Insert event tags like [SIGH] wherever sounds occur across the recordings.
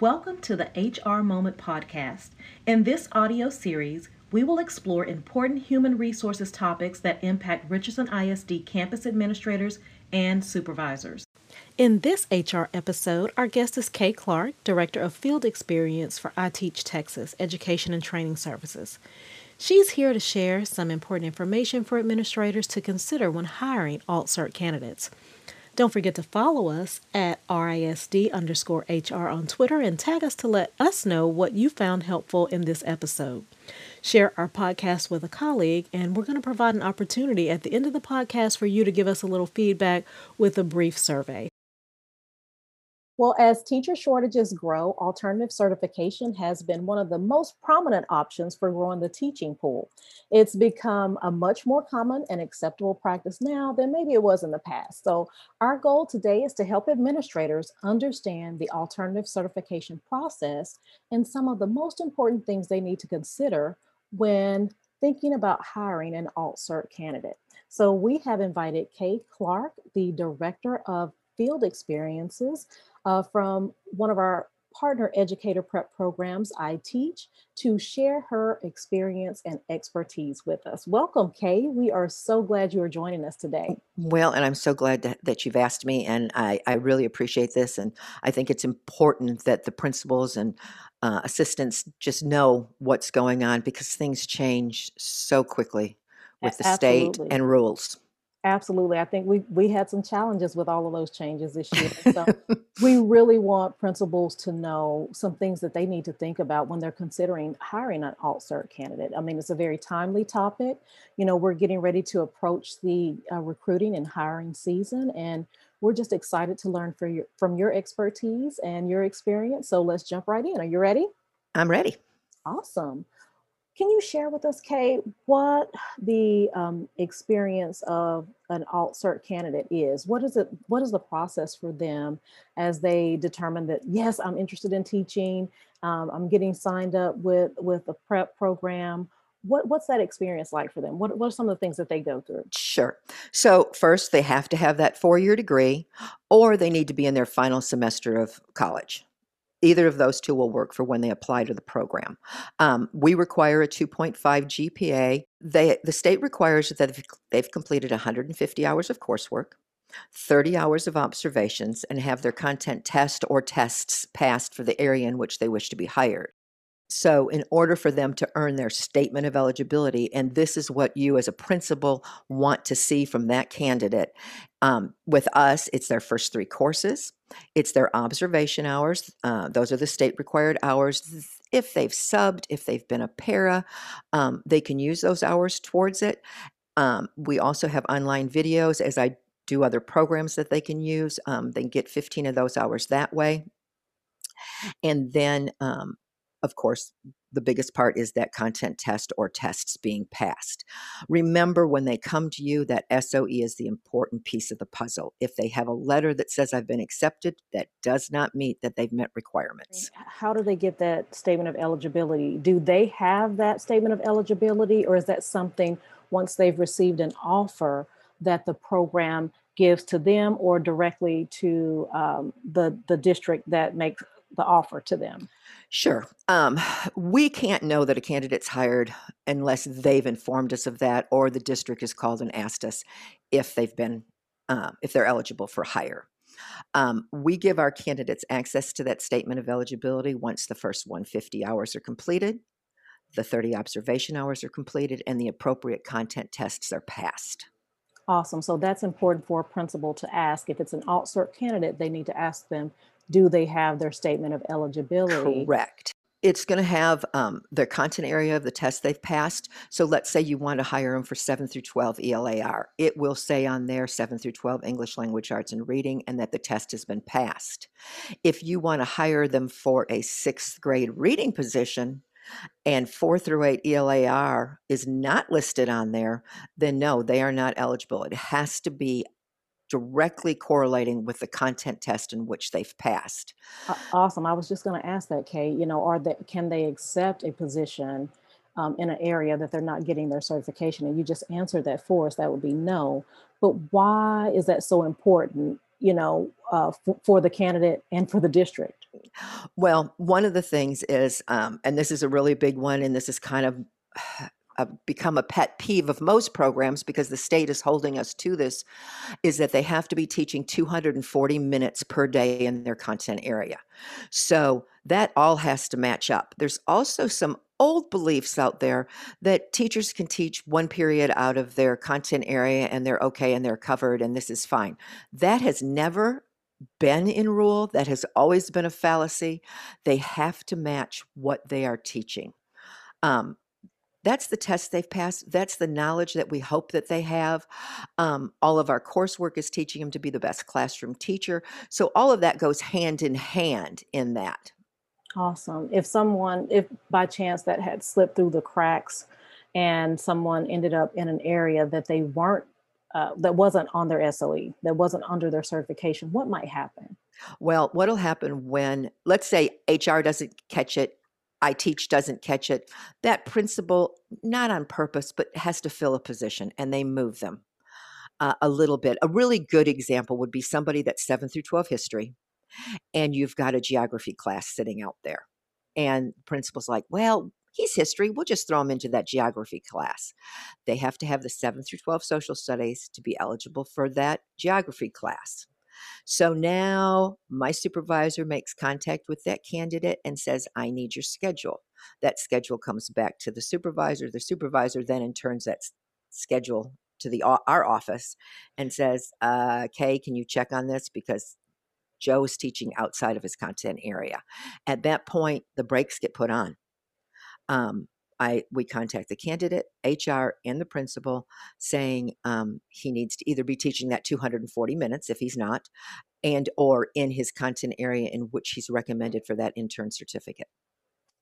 Welcome to the HR Moment podcast. In this audio series, we will explore important human resources topics that impact Richardson ISD campus administrators and supervisors. In this HR episode, our guest is Kay Clark, Director of Field Experience for I Teach Texas Education and Training Services. She's here to share some important information for administrators to consider when hiring alt-cert candidates. Don't forget to follow us at RISD underscore HR on Twitter and tag us to let us know what you found helpful in this episode. Share our podcast with a colleague, and we're going to provide an opportunity at the end of the podcast for you to give us a little feedback with a brief survey. Well, as teacher shortages grow, alternative certification has been one of the most prominent options for growing the teaching pool. It's become a much more common and acceptable practice now than maybe it was in the past. So, our goal today is to help administrators understand the alternative certification process and some of the most important things they need to consider when thinking about hiring an alt cert candidate. So, we have invited Kay Clark, the Director of Field Experiences uh, from one of our partner educator prep programs, I Teach, to share her experience and expertise with us. Welcome, Kay. We are so glad you are joining us today. Well, and I'm so glad that, that you've asked me, and I, I really appreciate this. And I think it's important that the principals and uh, assistants just know what's going on because things change so quickly with the Absolutely. state and rules. Absolutely. I think we we had some challenges with all of those changes this year. So [LAUGHS] we really want principals to know some things that they need to think about when they're considering hiring an alt cert candidate. I mean, it's a very timely topic. You know, we're getting ready to approach the uh, recruiting and hiring season, and we're just excited to learn for your, from your expertise and your experience. So let's jump right in. Are you ready? I'm ready. Awesome. Can you share with us, Kay, what the um, experience of an alt cert candidate is? What is it? What is the process for them as they determine that yes, I'm interested in teaching. Um, I'm getting signed up with with a prep program. What, what's that experience like for them? What, what are some of the things that they go through? Sure. So, first, they have to have that four year degree, or they need to be in their final semester of college either of those two will work for when they apply to the program. Um, we require a 2.5 GPA. They, the state requires that they've completed 150 hours of coursework, 30 hours of observations, and have their content test or tests passed for the area in which they wish to be hired. So, in order for them to earn their statement of eligibility, and this is what you as a principal want to see from that candidate, um, with us, it's their first three courses, it's their observation hours. Uh, those are the state required hours. If they've subbed, if they've been a para, um, they can use those hours towards it. Um, we also have online videos as I do other programs that they can use. Um, they can get 15 of those hours that way. And then um, of course, the biggest part is that content test or tests being passed. Remember when they come to you that SOE is the important piece of the puzzle. If they have a letter that says I've been accepted, that does not meet that they've met requirements. How do they get that statement of eligibility? Do they have that statement of eligibility or is that something once they've received an offer that the program gives to them or directly to um, the the district that makes the offer to them? Sure. Um, we can't know that a candidate's hired unless they've informed us of that, or the district has called and asked us if they've been, uh, if they're eligible for hire. Um, we give our candidates access to that statement of eligibility once the first 150 hours are completed, the 30 observation hours are completed, and the appropriate content tests are passed. Awesome. So that's important for a principal to ask. If it's an alt cert candidate, they need to ask them do they have their statement of eligibility? Correct. It's going to have um, their content area of the test they've passed. So let's say you want to hire them for 7 through 12 ELAR. It will say on there 7 through 12 English language arts and reading and that the test has been passed. If you want to hire them for a sixth grade reading position, and 4 through 8 ELAR is not listed on there, then no, they are not eligible. It has to be directly correlating with the content test in which they've passed. Awesome. I was just going to ask that, Kay. You know, are they can they accept a position um, in an area that they're not getting their certification? And you just answered that for us. That would be no. But why is that so important you know, uh, f- for the candidate and for the district? Well, one of the things is, um, and this is a really big one, and this is kind of uh, become a pet peeve of most programs because the state is holding us to this, is that they have to be teaching 240 minutes per day in their content area. So that all has to match up. There's also some old beliefs out there that teachers can teach one period out of their content area and they're okay and they're covered and this is fine. That has never been in rule, that has always been a fallacy. They have to match what they are teaching. Um, that's the test they've passed. That's the knowledge that we hope that they have. Um, all of our coursework is teaching them to be the best classroom teacher. So all of that goes hand in hand in that. Awesome. If someone, if by chance that had slipped through the cracks and someone ended up in an area that they weren't, uh, that wasn't on their SOE, that wasn't under their certification, what might happen? Well, what'll happen when, let's say HR doesn't catch it, I teach doesn't catch it, that principal, not on purpose, but has to fill a position and they move them uh, a little bit. A really good example would be somebody that's 7 through 12 history and you've got a geography class sitting out there. And principal's like, well, he's history. We'll just throw him into that geography class. They have to have the 7 through 12 social studies to be eligible for that geography class. So now my supervisor makes contact with that candidate and says, I need your schedule. That schedule comes back to the supervisor. The supervisor then in turns that schedule to the our office and says, uh, Kay, can you check on this? Because Joe is teaching outside of his content area. At that point, the brakes get put on. Um, I we contact the candidate, HR, and the principal, saying um, he needs to either be teaching that 240 minutes if he's not, and or in his content area in which he's recommended for that intern certificate.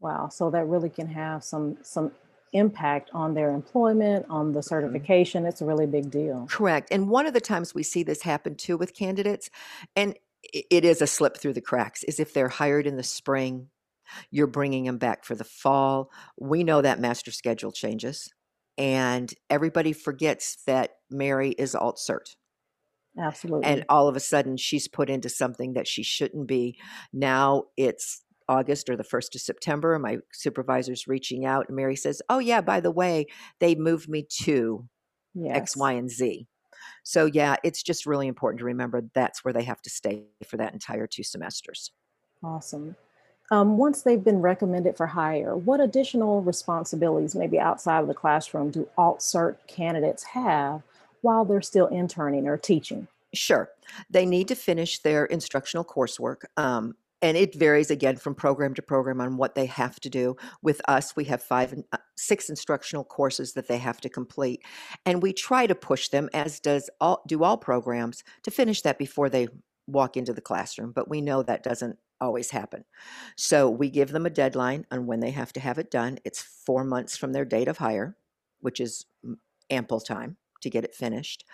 Wow, so that really can have some some impact on their employment, on the mm-hmm. certification. It's a really big deal. Correct. And one of the times we see this happen too with candidates, and it is a slip through the cracks, is if they're hired in the spring you're bringing them back for the fall. We know that master schedule changes, and everybody forgets that Mary is alt cert. Absolutely. And all of a sudden, she's put into something that she shouldn't be. Now it's August or the 1st of September. And my supervisor's reaching out, and Mary says, Oh, yeah, by the way, they moved me to yes. X, Y, and Z. So, yeah, it's just really important to remember that's where they have to stay for that entire two semesters. Awesome. Um, once they've been recommended for hire, what additional responsibilities, maybe outside of the classroom, do alt cert candidates have while they're still interning or teaching? Sure. They need to finish their instructional coursework. Um, and it varies again from program to program on what they have to do. With us, we have five, uh, six instructional courses that they have to complete, and we try to push them, as does all do all programs, to finish that before they walk into the classroom. But we know that doesn't always happen. So we give them a deadline on when they have to have it done. It's four months from their date of hire, which is ample time to get it finished.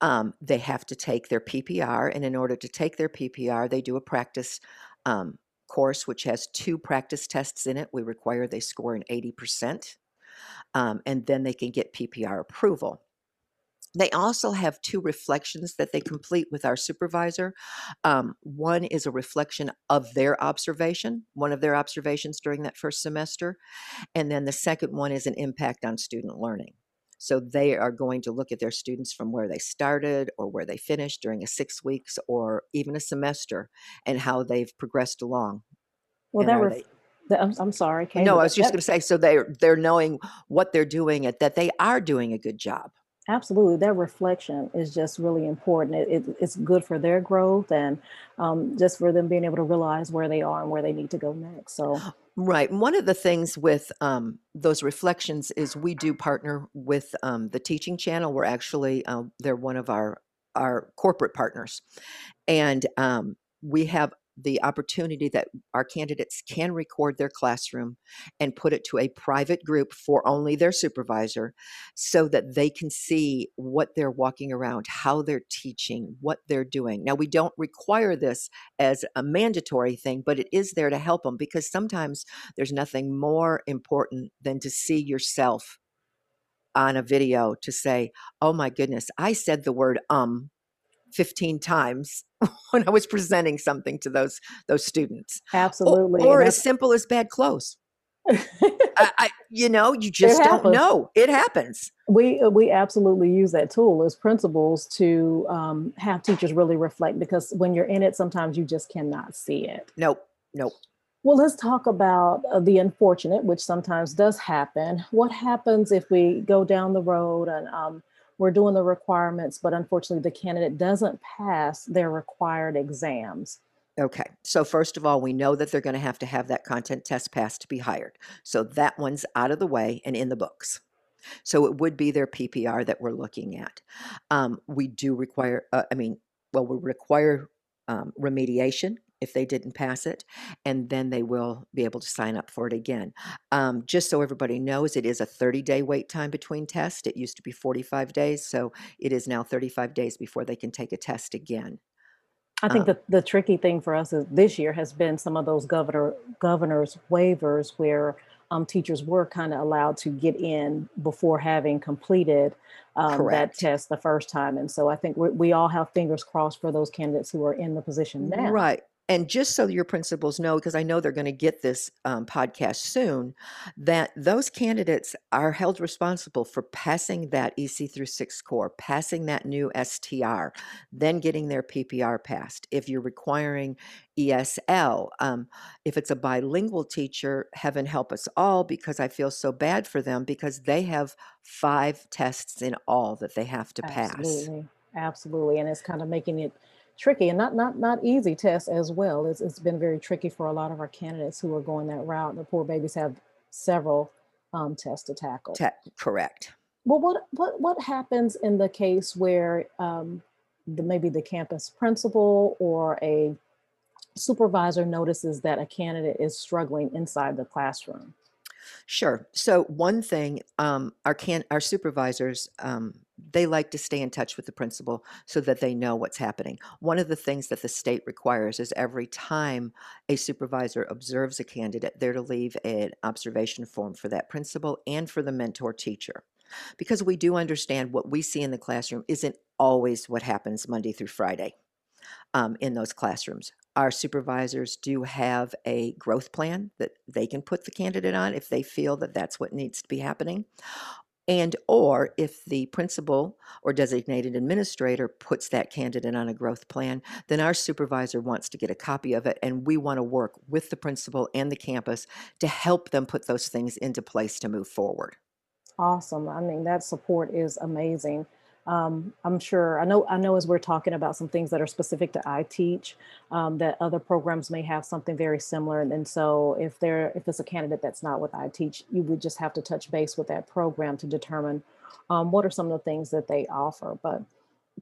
Um, they have to take their PPR, and in order to take their PPR, they do a practice um, course which has two practice tests in it. We require they score an 80%, um, and then they can get PPR approval. They also have two reflections that they complete with our supervisor. Um, one is a reflection of their observation, one of their observations during that first semester. And then the second one is an impact on student learning. So they are going to look at their students from where they started or where they finished during a six weeks or even a semester and how they've progressed along. Well, that ref- they- I'm, I'm sorry. Kay, no, I was just going to say, so they're they're knowing what they're doing, at that they are doing a good job. Absolutely, that reflection is just really important. It, it, it's good for their growth and um, just for them being able to realize where they are and where they need to go next. So, right. One of the things with um, those reflections is we do partner with um, the Teaching Channel. We're actually uh, they're one of our our corporate partners, and um, we have the opportunity that our candidates can record their classroom and put it to a private group for only their supervisor so that they can see what they're walking around, how they're teaching, what they're doing. Now, we don't require this as a mandatory thing, but it is there to help them because sometimes there's nothing more important than to see yourself on a video to say, oh my goodness, I said the word um 15 times [LAUGHS] when I was presenting something to those those students. Absolutely. or And as simple as bad clothes. [LAUGHS] I, I you know, you just don't know. It happens. We uh, we absolutely use that tool as principals to um, have teachers really reflect because when you're in it, sometimes you just cannot see it. Nope. Nope. Well, let's talk about uh, the unfortunate, which sometimes does happen. What happens if we go down the road and um, we're doing the requirements, but unfortunately the candidate doesn't pass their required exams? Okay. So first of all, we know that they're going to have to have that content test passed to be hired. So that one's out of the way and in the books. So it would be their PPR that we're looking at. Um, we do require, uh, I mean, well, we require um, remediation if they didn't pass it, and then they will be able to sign up for it again. Um, just so everybody knows, it is a 30 day wait time between tests. It used to be 45 days, so it is now 35 days before they can take a test again. I think Um, that the tricky thing for us is this year has been some of those governor governors waivers where um, teachers were kind of allowed to get in before having completed um, that test the first time, and so I think we, we all have fingers crossed for those candidates who are in the position now. Right. And just so your principals know, because I know they're going to get this um, podcast soon, that those candidates are held responsible for passing that EC through six core, passing that new STR, then getting their PPR passed. If you're requiring ESL, um, if it's a bilingual teacher, heaven help us all, because I feel so bad for them because they have five tests in all that they have to pass. Absolutely, absolutely, and it's kind of making it tricky and not not not easy tests as well. It's it's been very tricky for a lot of our candidates who are going that route. The poor babies have several um, tests to tackle. Correct. Well, what what what happens in the case where um, the maybe the campus principal or a supervisor notices that a candidate is struggling inside the classroom? Sure. So one thing, um, our can our supervisors, um, they like to stay in touch with the principal so that they know what's happening. One of the things that the state requires is every time a supervisor observes a candidate, they're to leave an observation form for that principal and for the mentor teacher. Because we do understand what we see in the classroom isn't always what happens Monday through Friday um, in those classrooms. Our supervisors do have a growth plan that they can put the candidate on if they feel that that's what needs to be happening. And or if the principal or designated administrator puts that candidate on a growth plan, then our supervisor wants to get a copy of it and we want to work with the principal and the campus to help them put those things into place to move forward. Awesome. I mean, that support is amazing. Um, I'm sure. I know. I know. As we're talking about some things that are specific to I teach, um, that other programs may have something very similar. And, and so, if there, if it's a candidate that's not with I teach, you would just have to touch base with that program to determine um, what are some of the things that they offer. But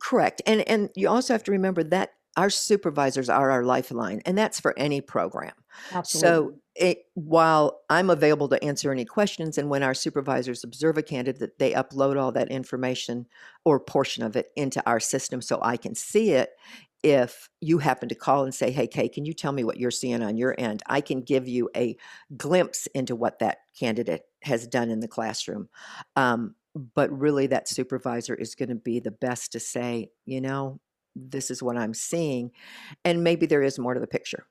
Correct. And and you also have to remember that our supervisors are our lifeline and that's for any program. absolutely, So it, while I'm available to answer any questions, and when our supervisors observe a candidate, they upload all that information or portion of it into our system so I can see it. If you happen to call and say, Hey, Kay, can you tell me what you're seeing on your end? I can give you a glimpse into what that candidate has done in the classroom. Um, but really, that supervisor is going to be the best to say, you know, this is what I'm seeing. And maybe there is more to the picture.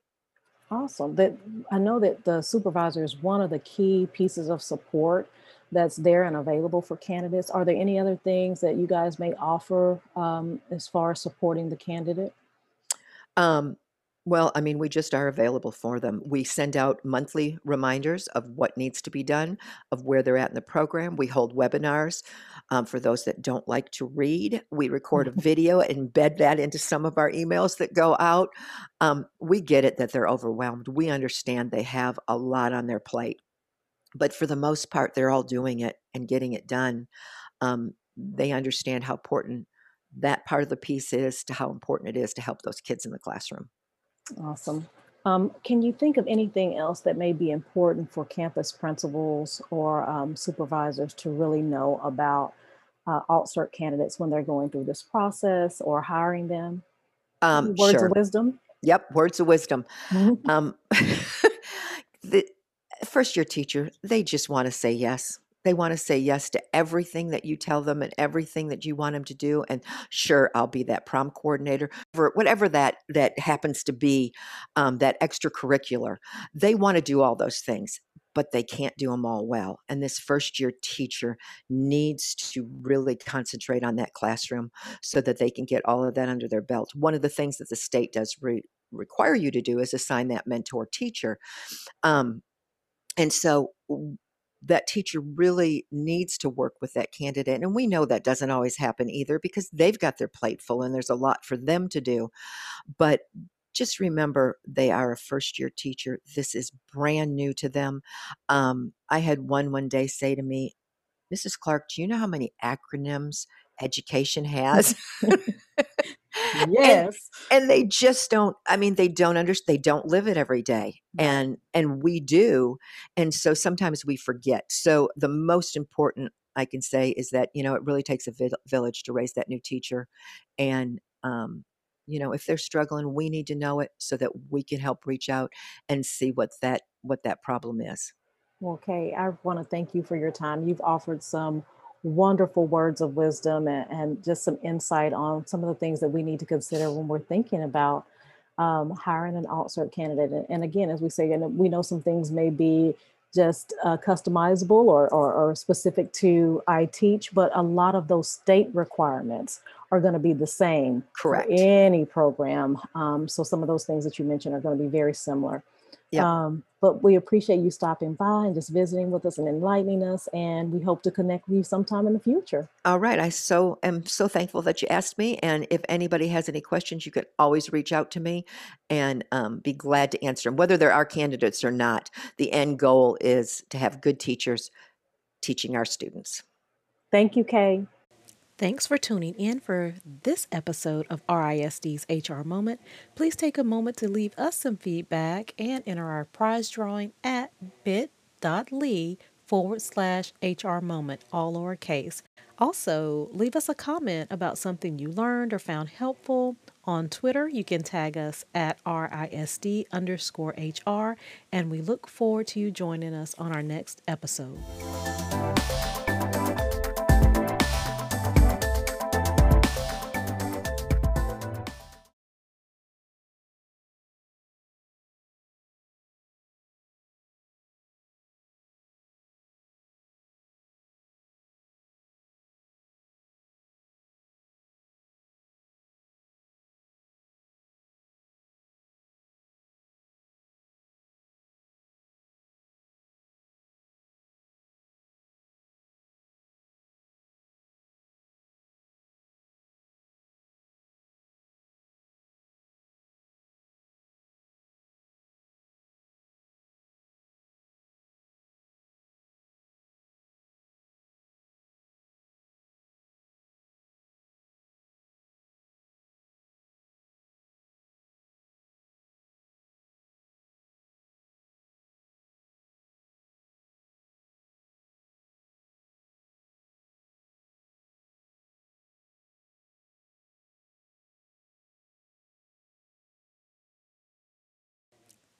awesome. That I know that the supervisor is one of the key pieces of support that's there and available for candidates. Are there any other things that you guys may offer um, as far as supporting the candidate? Um, well, I mean, we just are available for them. We send out monthly reminders of what needs to be done, of where they're at in the program. We hold webinars um, for those that don't like to read. We record a [LAUGHS] video and embed that into some of our emails that go out. Um, we get it that they're overwhelmed. We understand they have a lot on their plate, but for the most part, they're all doing it and getting it done. Um, they understand how important that part of the piece is to how important it is to help those kids in the classroom. Awesome. Um, can you think of anything else that may be important for campus principals or um, supervisors to really know about uh, alt-cert candidates when they're going through this process or hiring them? Um, Words sure. of wisdom? Yep. Words of wisdom. Mhm. Um, [LAUGHS] the first year teacher, they just want to say yes. They want to say yes to everything that you tell them and everything that you want them to do. And [GASPS] sure, I'll be that prom coordinator, for whatever that that happens to be, um, that extracurricular. They want to do all those things, but they can't do them all well. And this first year teacher needs to really concentrate on that classroom so that they can get all of that under their belt. One of the things that the state does re- require you to do is assign that mentor teacher. Um, and so that teacher really needs to work with that candidate. And we know that doesn't always happen either because they've got their plate full and there's a lot for them to do. But just remember they are a first year teacher. This is brand new to them. Um, I had one one day say to me, Mrs. Clark, do you know how many acronyms education has? [LAUGHS] [LAUGHS] [LAUGHS] yes. and, and, they just don't i mean they don't understand they don't live it every day and and we do and so sometimes we forget so the most important i can say is that you know it really takes a vi- village to raise that new teacher and um you know if they're struggling we need to know it so that we can help reach out and see what that what that problem is. Okay i want to thank you for your time. You've offered some wonderful words of wisdom and, and, just some insight on some of the things that we need to consider when we're thinking about um, hiring an alt-cert candidate. And, and, again, as we say, and we know some things may be just uh, customizable or, or, or, specific to I teach, but a lot of those state requirements are going to be the same Correct. for any program. Um, so some of those things that you mentioned are going to be very similar. Yeah. Um, but we appreciate you stopping by and just visiting with us and enlightening us. And we hope to connect with you sometime in the future. All right. I so am so thankful that you asked me. And if anybody has any questions, you could always reach out to me and um, be glad to answer them, whether there are candidates or not. The end goal is to have good teachers teaching our students. Thank you, Kay. Thanks for tuning in for this episode of RISD's HR Moment. Please take a moment to leave us some feedback and enter our prize drawing at bit.ly forward slash HR Moment, all lowercase. Also, leave us a comment about something you learned or found helpful. On Twitter, you can tag us at RISD underscore HR, and we look forward to you joining us on our next episode.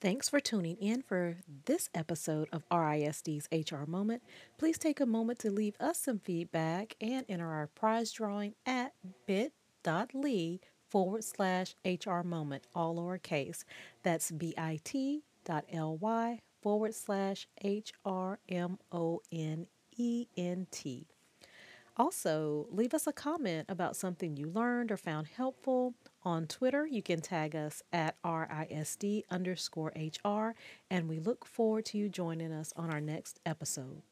Thanks for tuning in for this episode of RISD's HR Moment. Please take a moment to leave us some feedback and enter our prize drawing at bit.ly forward slash HR Moment, all lowercase. That's bit.ly forward slash H R M O N E N T. Also, leave us a comment about something you learned or found helpful. On Twitter, you can tag us at RISD underscore HR, and we look forward to you joining us on our next episode.